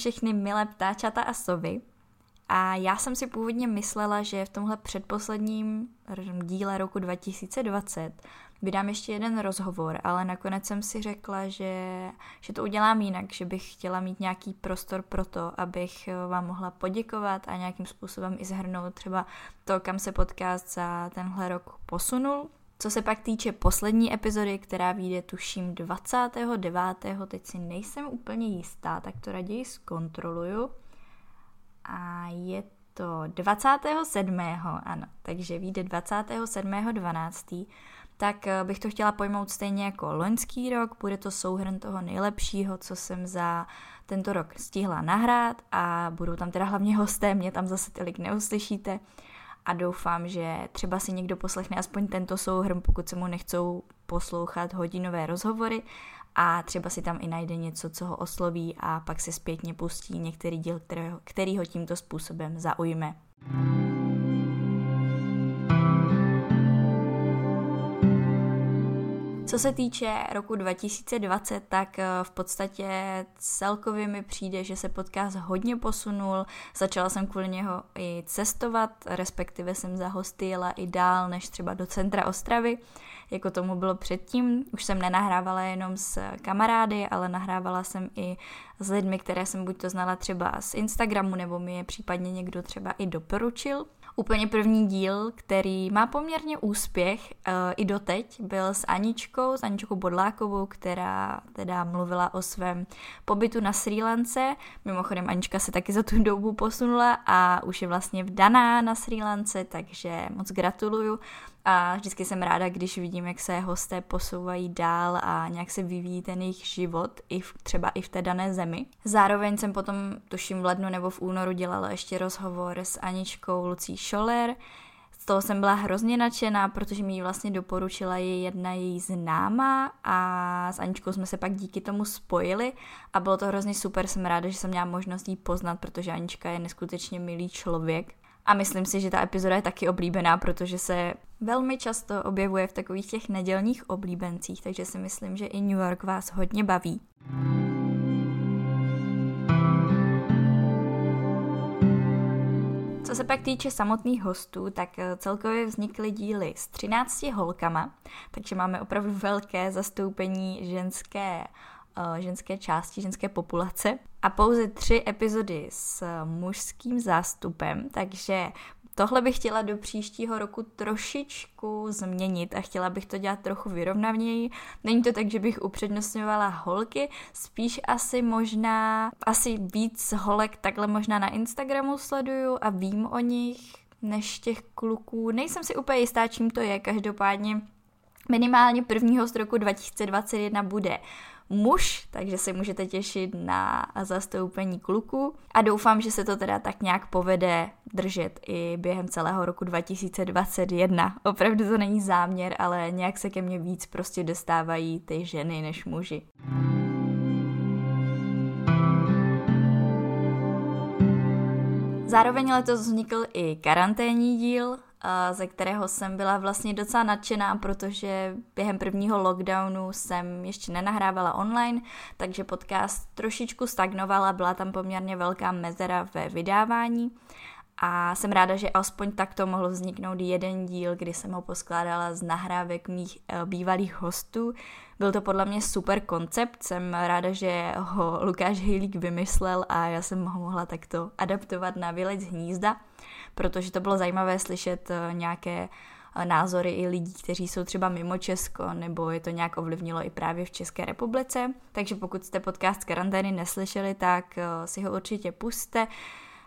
všechny milé ptáčata a sovy. A já jsem si původně myslela, že v tomhle předposledním díle roku 2020 vydám ještě jeden rozhovor, ale nakonec jsem si řekla, že, že to udělám jinak, že bych chtěla mít nějaký prostor pro to, abych vám mohla poděkovat a nějakým způsobem i zhrnout třeba to, kam se podcast za tenhle rok posunul. Co se pak týče poslední epizody, která vyjde tuším 29. teď si nejsem úplně jistá, tak to raději zkontroluju. A je to 27. ano, takže vyjde 27.12 tak eh, bych to chtěla pojmout stejně jako loňský rok. Bude to souhrn toho nejlepšího, co jsem za tento rok stihla nahrát a budou tam teda hlavně hosté, mě tam zase tolik neuslyšíte a doufám, že třeba si někdo poslechne aspoň tento souhrn, pokud se mu nechcou poslouchat hodinové rozhovory a třeba si tam i najde něco, co ho osloví a pak se zpětně pustí některý díl, který ho tímto způsobem zaujme. Co se týče roku 2020, tak eh, v podstatě celkově mi přijde, že se podcast hodně posunul. Začala jsem kvůli něho i cestovat, respektive jsem za hosty jela i dál než třeba do centra Ostravy, jako tomu bylo předtím. Už jsem nenahrávala jenom s kamarády, ale nahrávala jsem i s lidmi, které jsem buď to znala třeba z Instagramu, nebo mi je případně někdo třeba i doporučil. Úplně první díl, který má poměrně úspěch uh, i doteď, byl s Aničkou, s Aničkou Bodlákovou, která teda mluvila o svém pobytu na Sri Lance. Mimochodem Anička se taky za tu dobu posunula a už je vlastně vdaná na Sri Lance, takže moc gratuluju. A vždycky jsem ráda, když vidím, jak se hosté posouvají dál a nějak se vyvíjí ten jejich život, i v, třeba i v té dané zemi. Zároveň jsem potom, tuším v lednu nebo v únoru, dělala ještě rozhovor s Aničkou Lucí Scholler. Z toho jsem byla hrozně nadšená, protože mi ji vlastně doporučila je jedna její známá a s Aničkou jsme se pak díky tomu spojili a bylo to hrozně super, jsem ráda, že jsem měla možnost jí poznat, protože Anička je neskutečně milý člověk a myslím si, že ta epizoda je taky oblíbená, protože se velmi často objevuje v takových těch nedělních oblíbencích, takže si myslím, že i New York vás hodně baví. Co se pak týče samotných hostů, tak eh, celkově vznikly díly s 13 holkama, takže máme opravdu velké zastoupení ženské Eh, ženské části, ženské populace. A pouze tři epizody s mužským zástupem, takže tohle bych chtěla do příštího roku trošičku změnit a chtěla bych to dělat trochu vyrovnavněji. Není to tak, že bych upřednostňovala holky, spíš asi možná, asi víc holek takhle možná na Instagramu sleduju a vím o nich než těch kluků. Nejsem si úplně jistá, čím to je, každopádně minimálně prvního z roku 2021 bude muž, takže se můžete těšit na zastoupení kluku a doufám, že se to teda tak nějak povede držet i během celého roku 2021. Opravdu to není záměr, ale nějak se ke mně víc prostě dostávají ty ženy než muži. Zároveň letos vznikl i karanténní díl, ze kterého jsem byla vlastně docela nadšená, protože během prvního lockdownu jsem ještě nenahrávala online, takže podcast trošičku stagnovala, byla tam poměrně velká mezera ve vydávání a jsem ráda, že aspoň takto mohl vzniknout jeden díl, kdy jsem ho poskládala z nahrávek mých eh, bývalých hostů. Byl to podle mě super koncept, jsem ráda, že ho Lukáš Hejlík vymyslel a já jsem ho mohla takto adaptovat na Vylec hnízda protože to bylo zajímavé slyšet eh, nějaké eh, názory i lidí, kteří jsou třeba mimo Česko, nebo je to nějak ovlivnilo i právě v České republice. Takže pokud jste podcast karantény neslyšeli, tak eh, si ho určitě puste.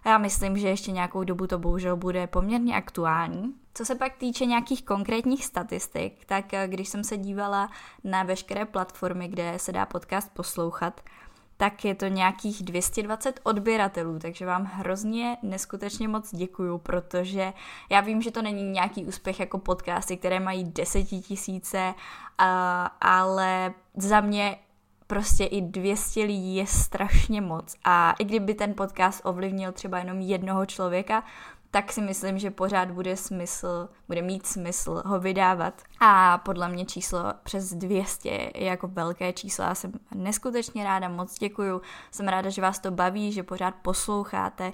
Já myslím, že ještě nějakou dobu to bohužel bude poměrně aktuální. Co se pak týče nějakých konkrétních statistik, tak když jsem se dívala na veškeré platformy, kde se dá podcast poslouchat, tak je to nějakých 220 odběratelů, takže vám hrozně neskutečně moc děkuju, protože já vím, že to není nějaký úspěch jako podcasty, které mají desetitisíce, ale za mě prostě i 200 lidí je strašně moc. A i kdyby ten podcast ovlivnil třeba jenom jednoho člověka, tak si myslím, že pořád bude smysl, bude mít smysl ho vydávat. A podle mě číslo přes 200 je jako velké číslo. Já jsem neskutečně ráda, moc děkuju. Jsem ráda, že vás to baví, že pořád posloucháte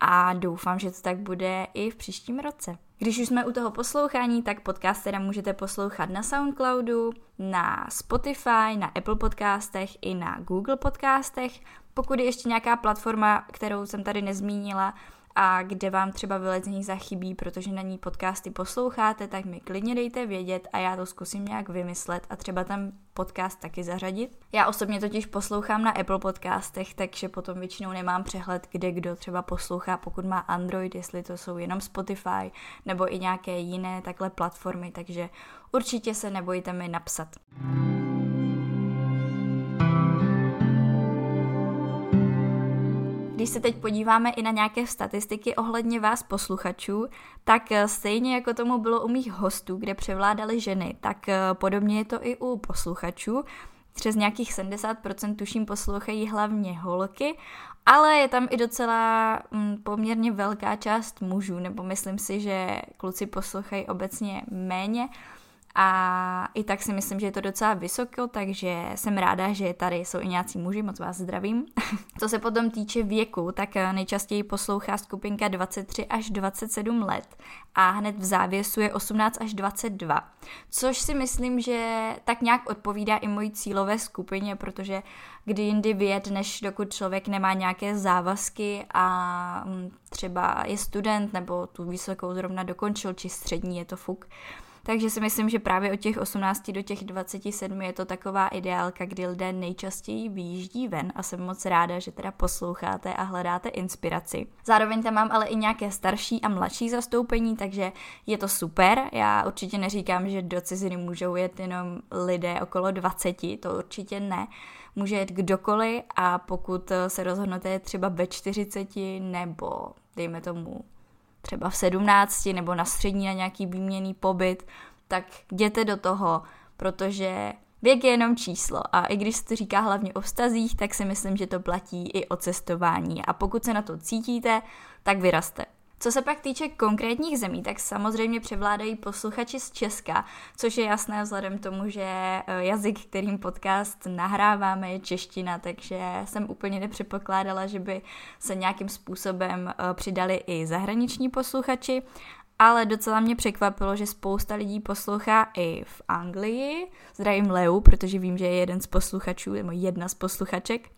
a doufám, že to tak bude i v příštím roce. Když už jsme u toho poslouchání, tak podcast teda můžete poslouchat na Soundcloudu, na Spotify, na Apple podcastech i na Google podcastech. Pokud je ještě nějaká platforma, kterou jsem tady nezmínila, a kde vám třeba vylezení zachybí, protože na ní podcasty posloucháte, tak mi klidně dejte vědět a já to zkusím nějak vymyslet a třeba tam podcast taky zařadit. Já osobně totiž poslouchám na Apple podcastech, takže potom většinou nemám přehled, kde kdo třeba poslouchá, pokud má Android, jestli to jsou jenom Spotify nebo i nějaké jiné takhle platformy, takže určitě se nebojte mi napsat. Když se teď podíváme i na nějaké statistiky ohledně vás posluchačů, tak eh, stejně jako tomu bylo u mých hostů, kde převládaly ženy, tak eh, podobně je to i u posluchačů. Přes nějakých 70% tuším poslouchají hlavně holky, ale je tam i docela mm, poměrně velká část mužů, nebo myslím si, že kluci poslouchají obecně méně. A i tak si myslím, že je to docela vysoko, takže jsem ráda, že tady jsou i nějací muži, moc vás zdravím. Co se potom týče věku, tak nejčastěji poslouchá skupinka 23 až 27 let a hned v závěsu je 18 až 22, což si myslím, že tak nějak odpovídá i mojí cílové skupině, protože kdy jindy věd, než dokud člověk nemá nějaké závazky a mm, třeba je student nebo tu vysokou zrovna dokončil, či střední je to fuk, takže si myslím, že právě od těch 18 do těch 27 je to taková ideálka, kdy lidé nejčastěji vyjíždí ven a jsem moc ráda, že teda posloucháte a hledáte inspiraci. Zároveň tam mám ale i nějaké starší a mladší zastoupení, takže je to super. Já určitě neříkám, že do ciziny můžou jet jenom lidé okolo 20, to určitě ne může jet kdokoliv a pokud se rozhodnete třeba ve 40 nebo dejme tomu třeba v 17 nebo na střední na nějaký výměný pobyt, tak jděte do toho, protože věk je jenom číslo a i když se to říká hlavně o vztazích, tak si myslím, že to platí i o cestování a pokud se na to cítíte, tak vyraste. Co se pak týče konkrétních zemí, tak samozřejmě převládají posluchači z Česka, což je jasné vzhledem tomu, že eh, jazyk, kterým podcast nahráváme, je čeština, takže jsem úplně nepředpokládala, že by se nějakým způsobem eh, přidali i zahraniční posluchači, ale docela mě překvapilo, že spousta lidí poslouchá i v Anglii. Zdravím Leu, protože vím, že je jeden z posluchačů, nebo jedna z posluchaček.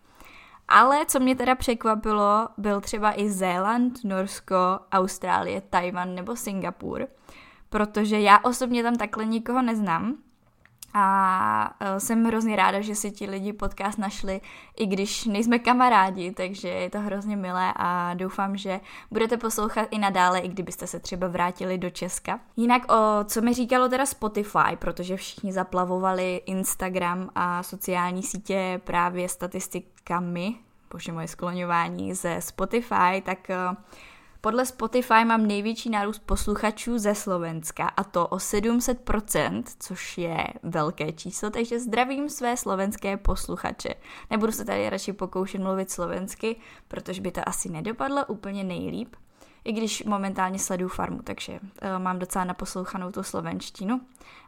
Ale co mě teda překvapilo, byl třeba i Zéland, Norsko, Austrálie, Tajvan nebo Singapur, protože já osobně tam takhle nikoho neznám a e, jsem hrozně ráda, že si ti lidi podcast našli, i když nejsme kamarádi, takže je to hrozně milé a doufám, že budete poslouchat i nadále, i kdybyste se třeba vrátili do Česka. Jinak o co mi říkalo teda Spotify, protože všichni zaplavovali Instagram a sociální sítě právě statistikami, bože moje skloňování ze Spotify, tak e, podle Spotify mám největší nárůst posluchačů ze Slovenska a to o 700%, což je velké číslo, takže zdravím své slovenské posluchače. Nebudu se tady radši pokoušet mluvit slovensky, protože by to asi nedopadlo úplně nejlíp, i když momentálně sleduju farmu, takže uh, mám docela naposlouchanou tu slovenštinu.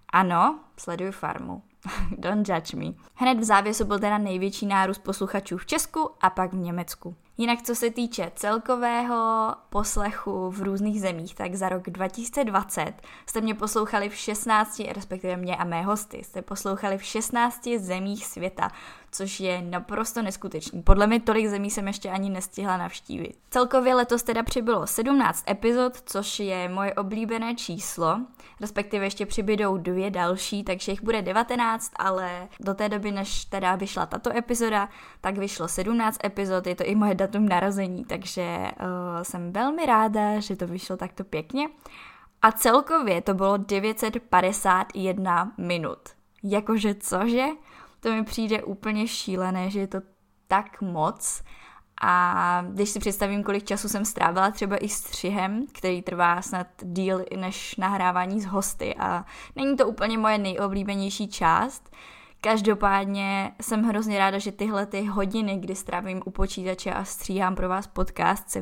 Ano, sleduju farmu. Don't judge me. Hned v závěsu byl teda největší nárůst posluchačů v Česku a pak v Německu. Jinak co se týče celkového poslechu v různých zemích, tak za rok 2020 jste mě poslouchali v 16, respektive mě a mé hosty, jste poslouchali v 16 zemích světa, což je naprosto neskutečný. Podle mě tolik zemí jsem ještě ani nestihla navštívit. Celkově letos teda přibylo 17 epizod, což je moje oblíbené číslo, respektive ještě přibydou dvě další, takže jich bude 19, ale do té doby, než teda vyšla tato epizoda, tak vyšlo 17 epizod, je to i moje datum narození, takže uh, jsem velmi ráda, že to vyšlo takto pěkně. A celkově to bylo 951 minut. Jakože cože? To mi přijde úplně šílené, že je to tak moc. A když si představím, kolik času jsem strávila třeba i střihem, který trvá snad díl než nahrávání s hosty a není to úplně moje nejoblíbenější část, Každopádně jsem hrozně ráda, že tyhle ty hodiny, kdy strávím u počítače a stříhám pro vás podcast, se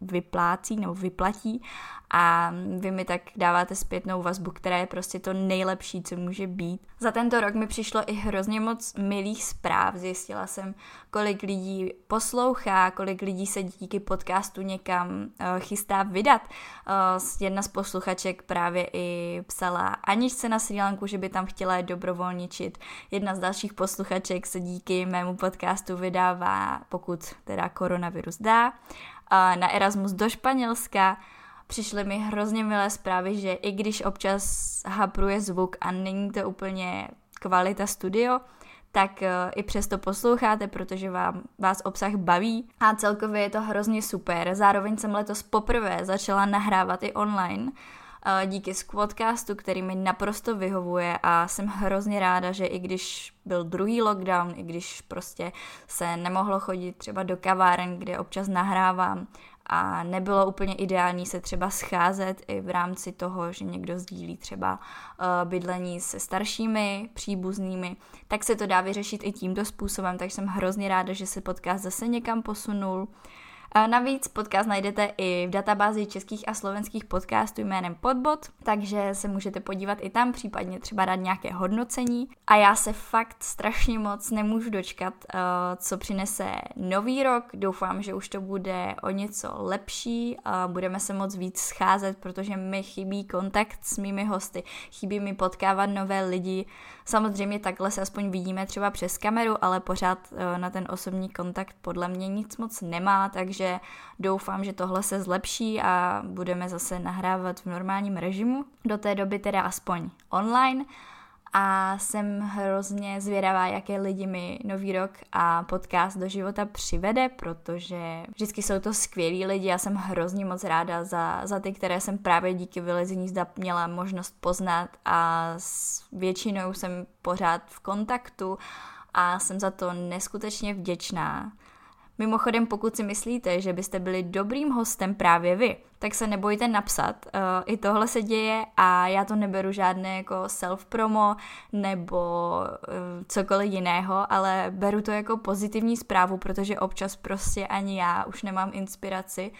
vyplácí nebo vyplatí a vy mi tak dáváte zpětnou vazbu, která je prostě to nejlepší, co může být. Za tento rok mi přišlo i hrozně moc milých zpráv. Zjistila jsem, kolik lidí poslouchá, kolik lidí se díky podcastu někam uh, chystá vydat. Uh, jedna z posluchaček právě i psala Aničce na Sri Lanku, že by tam chtěla dobrovolničit. Jedna z dalších posluchaček se díky mému podcastu vydává, pokud teda koronavirus dá, na Erasmus do Španělska. Přišly mi hrozně milé zprávy, že i když občas hapruje zvuk a není to úplně kvalita studio, tak uh, i přesto posloucháte, protože vám, vás obsah baví. A celkově je to hrozně super. Zároveň jsem letos poprvé začala nahrávat i online díky Squadcastu, který mi naprosto vyhovuje a jsem hrozně ráda, že i když byl druhý lockdown, i když prostě se nemohlo chodit třeba do kaváren, kde občas nahrávám, a nebylo úplně ideální se třeba scházet i v rámci toho, že někdo sdílí třeba uh, bydlení se staršími příbuznými, tak se to dá vyřešit i tímto způsobem, takže jsem hrozně ráda, že se podcast zase někam posunul. Navíc podcast najdete i v databázi českých a slovenských podcastů jménem Podbot, takže se můžete podívat i tam, případně třeba dát nějaké hodnocení. A já se fakt strašně moc nemůžu dočkat, eh, co přinese nový rok. Doufám, že už to bude o něco lepší, budeme se moc víc scházet, protože mi chybí kontakt s mými hosty, chybí mi potkávat nové lidi. Samozřejmě takhle se aspoň vidíme třeba přes kameru, ale pořád eh, na ten osobní kontakt podle mě nic moc nemá, takže takže doufám, že tohle se zlepší a budeme zase nahrávat v normálním režimu. Do té doby teda aspoň online a jsem hrozně zvědavá, jaké lidi mi nový rok a podcast do života přivede, protože vždycky jsou to skvělí lidi, já jsem hrozně moc ráda za, za ty, které jsem právě díky vylezení zda měla možnost poznat a s většinou jsem pořád v kontaktu a jsem za to neskutečně vděčná. Mimochodem, pokud si myslíte, že byste byli dobrým hostem právě vy, tak se nebojte napsat. Uh, I tohle se děje a já to neberu žádné jako self-promo nebo uh, cokoliv jiného, ale beru to jako pozitivní zprávu, protože občas prostě ani já už nemám inspiraci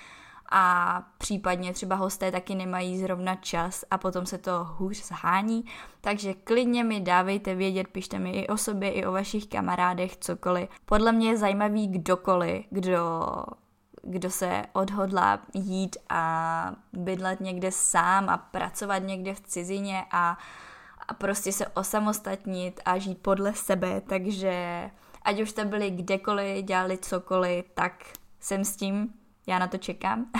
a případně třeba hosté taky nemají zrovna čas a potom se to hůř zhání, takže klidně mi dávejte vědět, pište mi i o sobě, i o vašich kamarádech, cokoliv. Podle mě je zajímavý kdokoliv, kdo kdo se odhodlá jít a bydlet někde sám a pracovat někde v cizině a, a prostě se osamostatnit a žít podle sebe, takže ať už jste byli kdekoliv, dělali cokoliv, tak jsem s tím já na to čekám.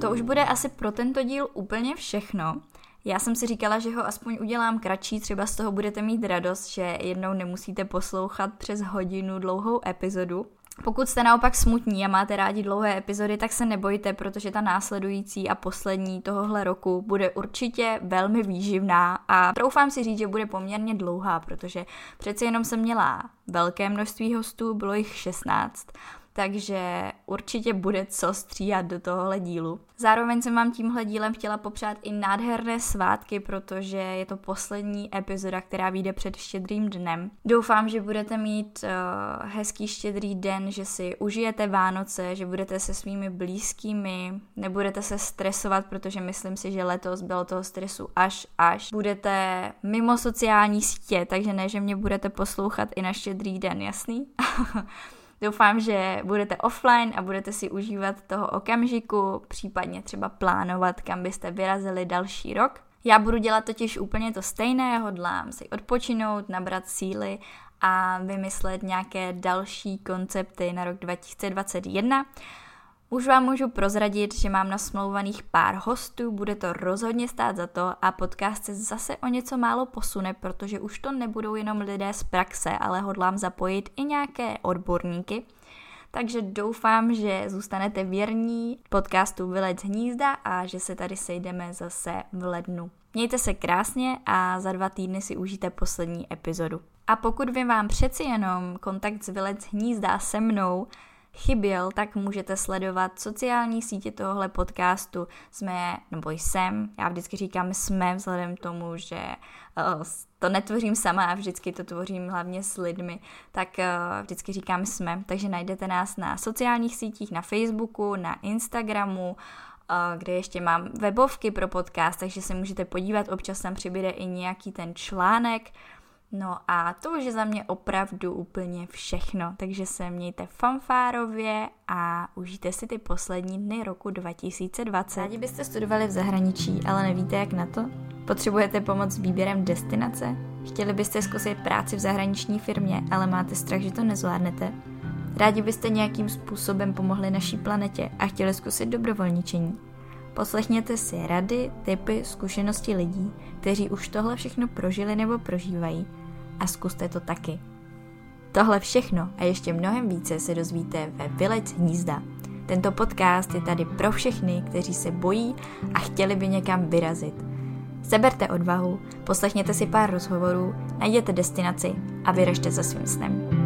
to už bude asi pro tento díl úplně všechno. Já jsem si říkala, že ho aspoň udělám kratší, třeba z toho budete mít radost, že jednou nemusíte poslouchat přes hodinu dlouhou epizodu. Pokud jste naopak smutní a máte rádi dlouhé epizody, tak se nebojte, protože ta následující a poslední tohohle roku bude určitě velmi výživná a troufám si říct, že bude poměrně dlouhá, protože přece jenom jsem měla velké množství hostů, bylo jich 16 takže určitě bude co stříhat do tohohle dílu. Zároveň jsem vám tímhle dílem chtěla popřát i nádherné svátky, protože je to poslední epizoda, která vyjde před štědrým dnem. Doufám, že budete mít uh, hezký štědrý den, že si užijete Vánoce, že budete se svými blízkými, nebudete se stresovat, protože myslím si, že letos bylo toho stresu až až. Budete mimo sociální sítě, takže ne, že mě budete poslouchat i na štědrý den, jasný? Doufám, že budete offline a budete si užívat toho okamžiku, případně třeba plánovat, kam byste vyrazili další rok. Já budu dělat totiž úplně to stejné, hodlám si odpočinout, nabrat síly a vymyslet nějaké další koncepty na rok 2021. Už vám můžu prozradit, že mám nasmlouvaných pár hostů, bude to rozhodně stát za to a podcast se zase o něco málo posune, protože už to nebudou jenom lidé z praxe, ale hodlám zapojit i nějaké odborníky. Takže doufám, že zůstanete věrní podcastu Vylec hnízda a že se tady sejdeme zase v lednu. Mějte se krásně a za dva týdny si užijte poslední epizodu. A pokud by vám přeci jenom kontakt s Vylec hnízda se mnou chyběl, tak můžete sledovat sociální sítě tohohle podcastu. Jsme, nebo jsem, já vždycky říkám jsme, vzhledem k tomu, že uh, to netvořím sama a vždycky to tvořím hlavně s lidmi, tak uh, vždycky říkám jsme. Takže najdete nás na sociálních sítích, na Facebooku, na Instagramu, uh, kde ještě mám webovky pro podcast, takže se můžete podívat, občas tam přibude i nějaký ten článek, No a to už je za mě opravdu úplně všechno, takže se mějte fanfárově a užijte si ty poslední dny roku 2020. Rádi byste studovali v zahraničí, ale nevíte jak na to? Potřebujete pomoc s výběrem destinace? Chtěli byste zkusit práci v zahraniční firmě, ale máte strach, že to nezvládnete? Rádi byste nějakým způsobem pomohli naší planetě a chtěli zkusit dobrovolničení? Poslechněte si rady, typy, zkušenosti lidí, kteří už tohle všechno prožili nebo prožívají a zkuste to taky. Tohle všechno a ještě mnohem více se dozvíte ve Vylec hnízda. Tento podcast je tady pro všechny, kteří se bojí a chtěli by někam vyrazit. Seberte odvahu, poslechněte si pár rozhovorů, najděte destinaci a vyražte za svým snem.